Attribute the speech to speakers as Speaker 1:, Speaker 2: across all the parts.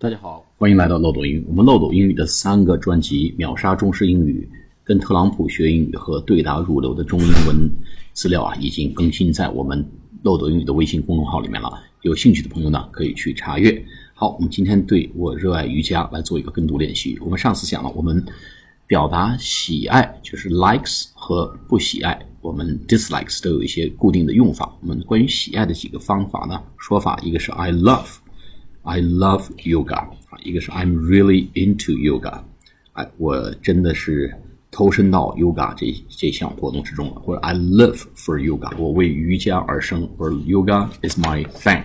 Speaker 1: 大家好，欢迎来到漏斗英语。我们漏斗英语的三个专辑《秒杀中式英语》、跟特朗普学英语和对答如流的中英文资料啊，已经更新在我们漏斗英语的微信公众号里面了。有兴趣的朋友呢，可以去查阅。好，我们今天对我热爱瑜伽来做一个跟读练习。我们上次讲了，我们表达喜爱就是 likes 和不喜爱，我们 dislikes 都有一些固定的用法。我们关于喜爱的几个方法呢，说法一个是 I love。I love yoga 啊，一个是 I'm really into yoga，哎，我真的是投身到 yoga 这这项活动之中了。或者 I live for yoga，我为瑜伽而生，或者 yoga is my thing。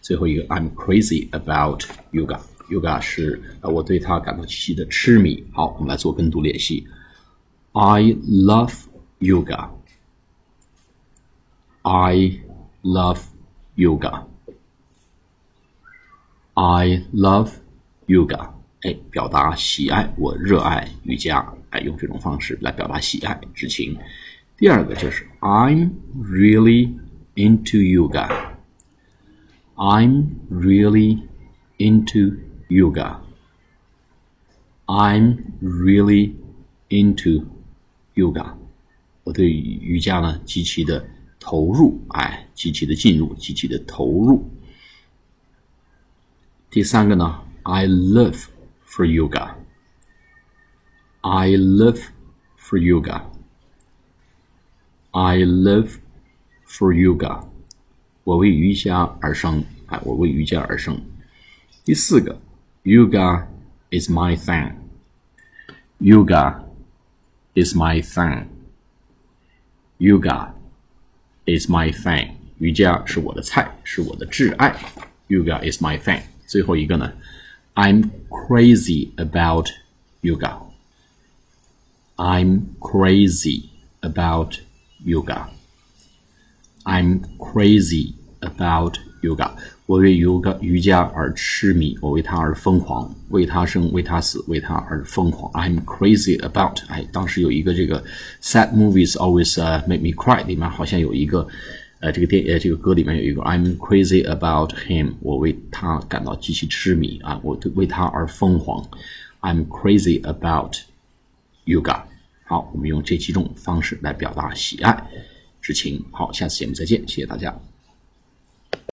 Speaker 1: 最后一个 I'm crazy about yoga，yoga 是呃我对它感到极其的痴迷。好，我们来做跟读练习。I love yoga。I love yoga。 I love yoga，哎，表达喜爱，我热爱瑜伽，哎，用这种方式来表达喜爱之情。第二个就是 I'm really into yoga。I'm really into yoga. I'm really into yoga. 我对瑜伽呢极其的投入，哎，极其的进入，极其的投入。第三个呢，I live for yoga。I live for yoga。I live for yoga。我为瑜伽而生，哎，我为瑜伽而生。第四个，Yoga is my thing。Yoga is my thing。Yoga is my thing。瑜伽是我的菜，是我的挚爱。Yoga is my thing。 最后一个呢，I'm crazy about yoga. I'm crazy about yoga. I'm crazy about yoga. 我为瑜伽瑜伽而痴迷，我为它而疯狂，为它生，为它死，为它而疯狂。I'm crazy about. 哎，当时有一个这个 sad movies always uh, make me cry 里面好像有一个。呃，这个电呃这个歌里面有一个 I'm crazy about him，我为他感到极其痴迷啊，我对为他而疯狂。I'm crazy about yoga。好，我们用这几种方式来表达喜爱之情。好，下次节目再见，谢谢大家。